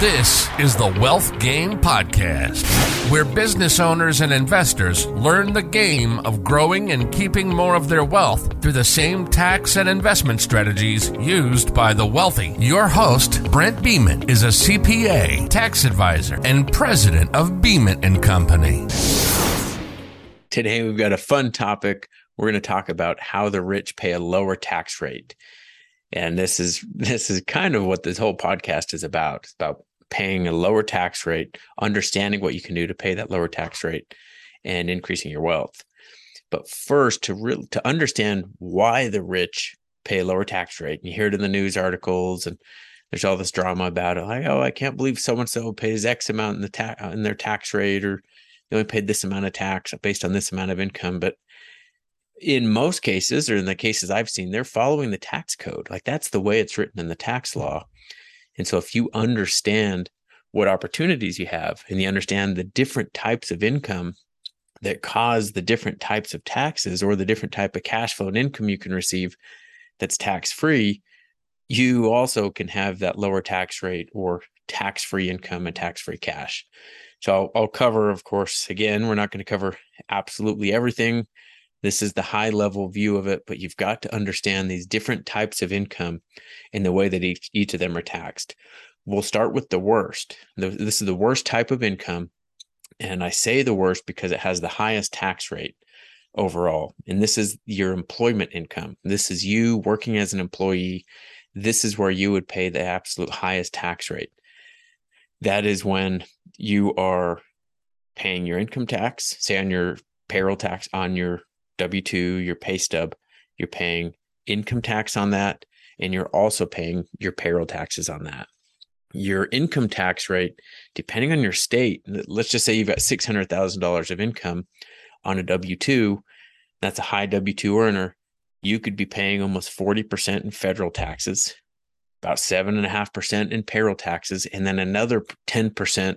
This is the Wealth Game Podcast, where business owners and investors learn the game of growing and keeping more of their wealth through the same tax and investment strategies used by the wealthy. Your host, Brent Beeman, is a CPA, tax advisor, and president of Beeman and Company. Today, we've got a fun topic. We're going to talk about how the rich pay a lower tax rate. And this is this is kind of what this whole podcast is about. It's about paying a lower tax rate, understanding what you can do to pay that lower tax rate, and increasing your wealth. But first, to re- to understand why the rich pay a lower tax rate, and you hear it in the news articles, and there's all this drama about it, like, oh, I can't believe so and so pays X amount in the tax uh, in their tax rate, or they only paid this amount of tax based on this amount of income. But in most cases, or in the cases I've seen, they're following the tax code. Like that's the way it's written in the tax law. And so if you understand what opportunities you have and you understand the different types of income that cause the different types of taxes or the different type of cash flow and income you can receive that's tax free, you also can have that lower tax rate or tax free income and tax free cash. So I'll, I'll, cover, of course, again, we're not going to cover absolutely everything. This is the high level view of it, but you've got to understand these different types of income and the way that each, each of them are taxed. We'll start with the worst. This is the worst type of income. And I say the worst because it has the highest tax rate overall. And this is your employment income. This is you working as an employee. This is where you would pay the absolute highest tax rate. That is when you are paying your income tax, say on your payroll tax on your W 2, your pay stub, you're paying income tax on that, and you're also paying your payroll taxes on that. Your income tax rate, depending on your state, let's just say you've got $600,000 of income on a W 2, that's a high W 2 earner. You could be paying almost 40% in federal taxes, about 7.5% in payroll taxes, and then another 10%,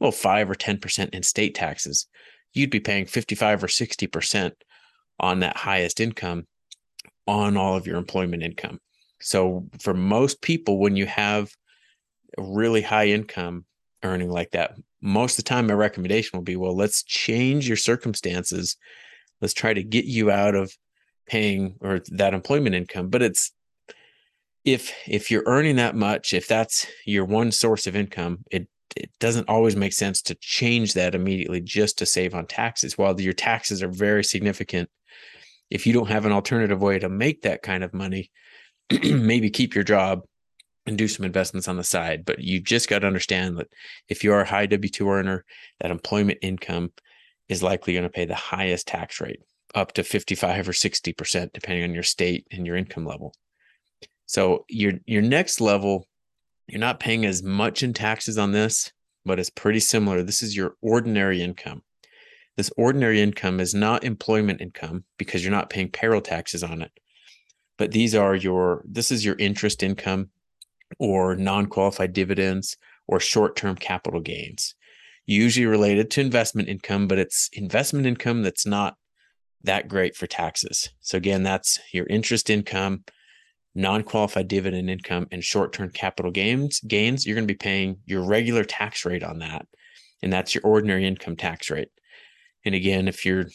well, 5 or 10% in state taxes. You'd be paying 55 or 60% on that highest income on all of your employment income. So for most people, when you have a really high income earning like that, most of the time my recommendation will be, well, let's change your circumstances. Let's try to get you out of paying or that employment income. But it's if if you're earning that much, if that's your one source of income, it it doesn't always make sense to change that immediately just to save on taxes. While your taxes are very significant if you don't have an alternative way to make that kind of money, maybe keep your job and do some investments on the side. But you just got to understand that if you are a high W 2 earner, that employment income is likely going to pay the highest tax rate, up to 55 or 60%, depending on your state and your income level. So your your next level, you're not paying as much in taxes on this, but it's pretty similar. This is your ordinary income. This ordinary income is not employment income because you're not paying payroll taxes on it. But these are your, this is your interest income or non qualified dividends or short term capital gains, usually related to investment income, but it's investment income that's not that great for taxes. So, again, that's your interest income, non qualified dividend income, and short term capital gains. Gains, you're going to be paying your regular tax rate on that. And that's your ordinary income tax rate. And again, if you're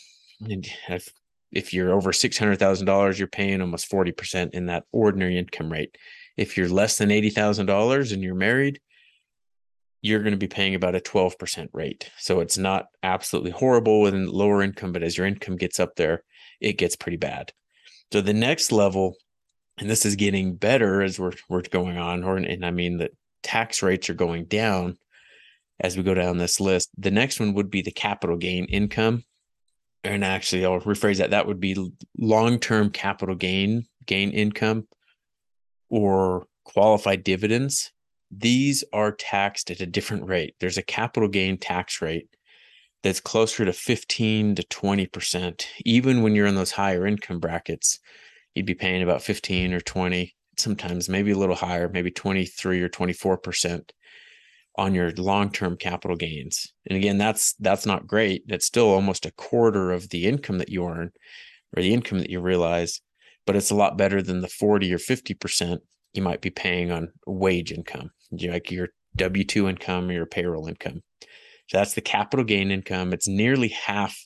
if, if you're over six hundred thousand dollars, you're paying almost forty percent in that ordinary income rate. If you're less than eighty thousand dollars and you're married, you're going to be paying about a twelve percent rate. So it's not absolutely horrible with lower income, but as your income gets up there, it gets pretty bad. So the next level, and this is getting better as we're we're going on, or and I mean that tax rates are going down as we go down this list. The next one would be the capital gain income. And actually, I'll rephrase that. That would be long-term capital gain gain income or qualified dividends. These are taxed at a different rate. There's a capital gain tax rate that's closer to 15 to 20%. Even when you're in those higher income brackets, you'd be paying about 15 or 20, sometimes maybe a little higher, maybe 23 or 24% on your long-term capital gains. And again, that's that's not great. That's still almost a quarter of the income that you earn or the income that you realize, but it's a lot better than the 40 or 50% you might be paying on wage income. Like you're W 2 income or your payroll income. So that's the capital gain income. It's nearly half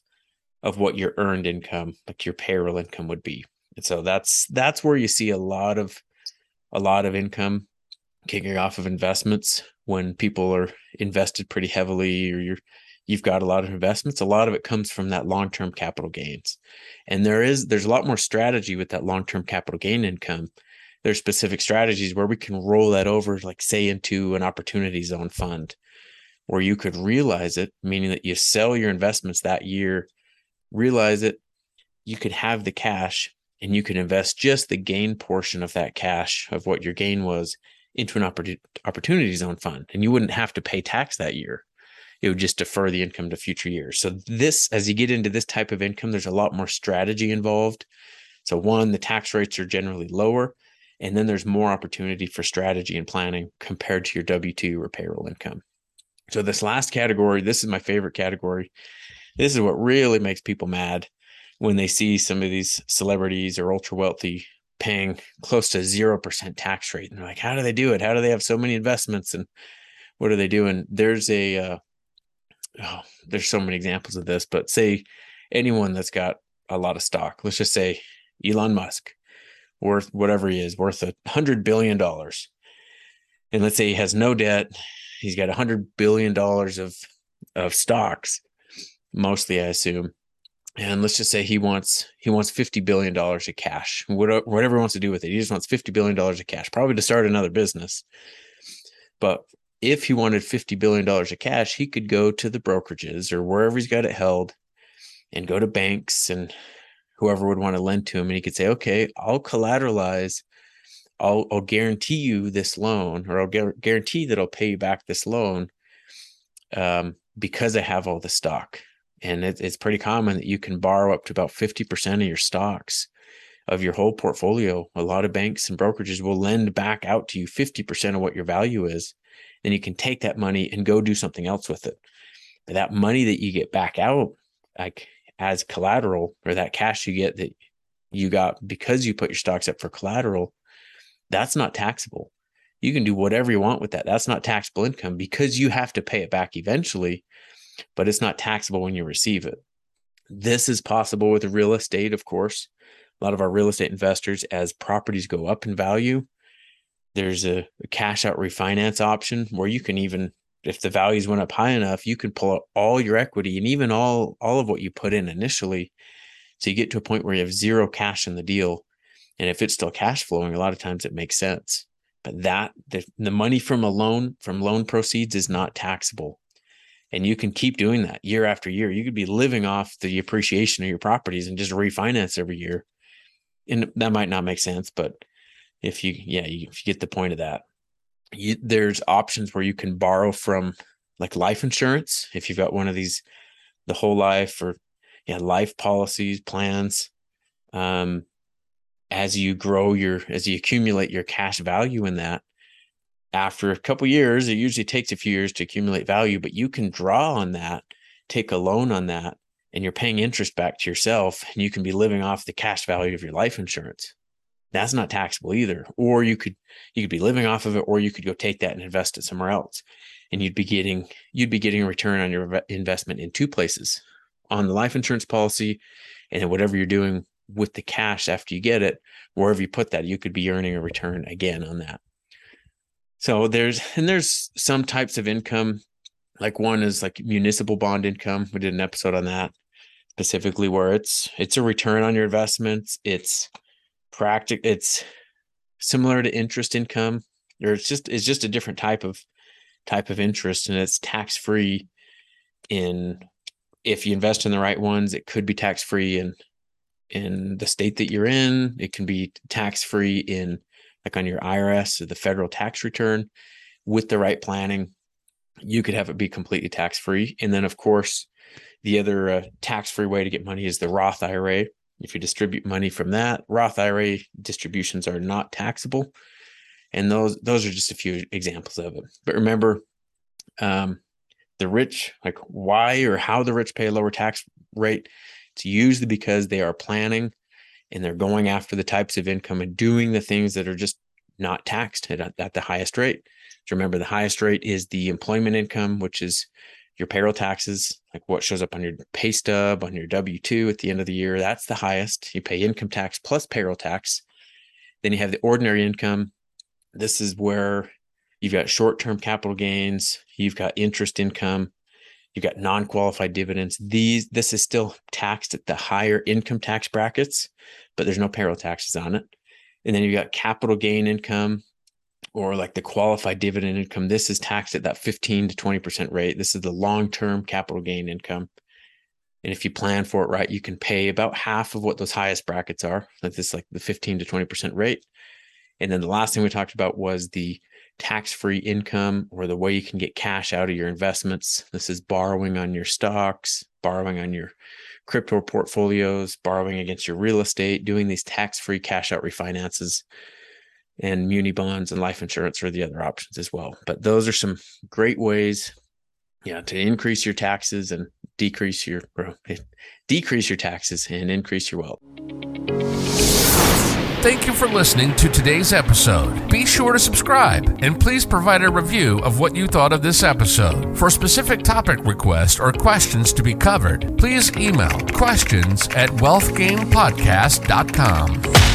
of what your earned income, like your payroll income would be. And so that's that's where you see a lot of a lot of income kicking off of investments when people are invested pretty heavily or you're you've got a lot of investments. A lot of it comes from that long-term capital gains. And there is there's a lot more strategy with that long-term capital gain income. There's specific strategies where we can roll that over like say into an opportunity zone fund where you could realize it meaning that you sell your investments that year realize it you could have the cash and you can invest just the gain portion of that cash of what your gain was into an opportunity zone fund and you wouldn't have to pay tax that year. It would just defer the income to future years. So this as you get into this type of income there's a lot more strategy involved. So one the tax rates are generally lower and then there's more opportunity for strategy and planning compared to your w2 or payroll income. So this last category this is my favorite category. This is what really makes people mad when they see some of these celebrities or ultra wealthy paying close to 0% tax rate. And they're like, how do they do it? How do they have so many investments? And what are they doing? There's a, uh, oh, there's so many examples of this, but say anyone that's got a lot of stock, let's just say Elon Musk, worth whatever he is, worth a hundred billion dollars. And let's say he has no debt. He's got a hundred billion dollars of, of stocks, mostly, I assume and let's just say he wants he wants 50 billion dollars of cash whatever he wants to do with it. He just wants 50 billion dollars of cash probably to start another business. But if he wanted 50 billion dollars of cash he could go to the brokerages or wherever he's got it held and go to banks and whoever would want to lend to him. And he could say okay i'll collateralize i'll, I'll guarantee you this loan or i'll gu- guarantee that i'll pay you back this loan um, because i have all the stock and it, it's pretty common that you can borrow up to about 50% of your stocks of your whole portfolio. A lot of banks and brokerages will lend back out to you 50% of what your value is. Then you can take that money and go do something else with it. But that money that you get back out, like as collateral, or that cash you get that you got because you put your stocks up for collateral, that's not taxable. You can do whatever you want with that. That's not taxable income because you have to pay it back eventually but it's not taxable when you receive it. This is possible with real estate, of course. A lot of our real estate investors, as properties go up in value, there's a, cash out refinance option where you can even, if the values went up high enough, you can pull out all your equity and even all all of what you put in initially. So you get to a point where you have zero cash in the deal. And if it's still cash flowing, a lot of times it makes sense. But that the, the money from a loan from loan proceeds is not taxable and you can keep doing that year after year. You could be living off the appreciation of your properties and just refinance every year. And that might not make sense, but if you, yeah, you, if you get the point of that, you, there's options where you can borrow from like life insurance. If you've got one of these, the whole life or yeah, life policies, plans, um, as you grow your, as you accumulate your cash value in that, after a couple years, it usually takes a few years to accumulate value, but you can draw on that, take a loan on that, and you're paying interest back to yourself, and you can be living off the cash value of your life insurance. That's not taxable either. Or you could you could be living off of it, or you could go take that and invest it somewhere else, and you'd be getting you'd be getting a return on your investment in two places, on the life insurance policy, and then whatever you're doing with the cash after you get it, wherever you put that, you could be earning a return again on that. So there's and there's some types of income, like one is like municipal bond income. We did an episode on that specifically where it's it's a return on your investments. It's practic it's similar to interest income, or it's just it's just a different type of type of interest and it's tax free in if you invest in the right ones, it could be tax free in in the state that you're in. It can be tax free in like on your IRS or the federal tax return with the right planning, you could have it be completely tax free. And then, of course, the other uh, tax free way to get money is the Roth IRA. If you distribute money from that, Roth IRA distributions are not taxable. And those those are just a few examples of it. But remember, um, the rich, like why or how the rich pay a lower tax rate, it's usually because they are planning and they're going after the types of income and doing the things that are just not taxed at, at the highest rate. So remember, the highest rate is the employment income, which is your payroll taxes, like what shows up on your pay stub, on your W 2 at the end of the year. That's the highest. You pay income tax plus payroll tax. Then you have the ordinary income. This is where you've got short term capital gains, you've got interest income, you've got non qualified dividends. These, this is still taxed at the higher income tax brackets, but there's no payroll taxes on it. And then you've got capital gain income, or like the qualified dividend income, this is taxed at that 15 to 20% rate. This is the long term capital gain income. And if you plan for it right, you can pay about half of what those highest brackets are. Like this, like the 15 to 20% rate. And then the last thing we talked about was the tax free income or the way you can get cash out of your investments. This is borrowing on your stocks, borrowing on your crypto portfolios, borrowing against your real estate, doing these tax free cash out refinances and muni bonds and life insurance are the other options as well. But those are some great ways, yeah, to increase your taxes and decrease your eh, decrease your taxes and increase your wealth. Thank you for listening to today's episode. Be sure to subscribe and please provide a review of what you thought of this episode. For specific topic requests or questions to be covered, please email questions at wealthgamepodcast.com.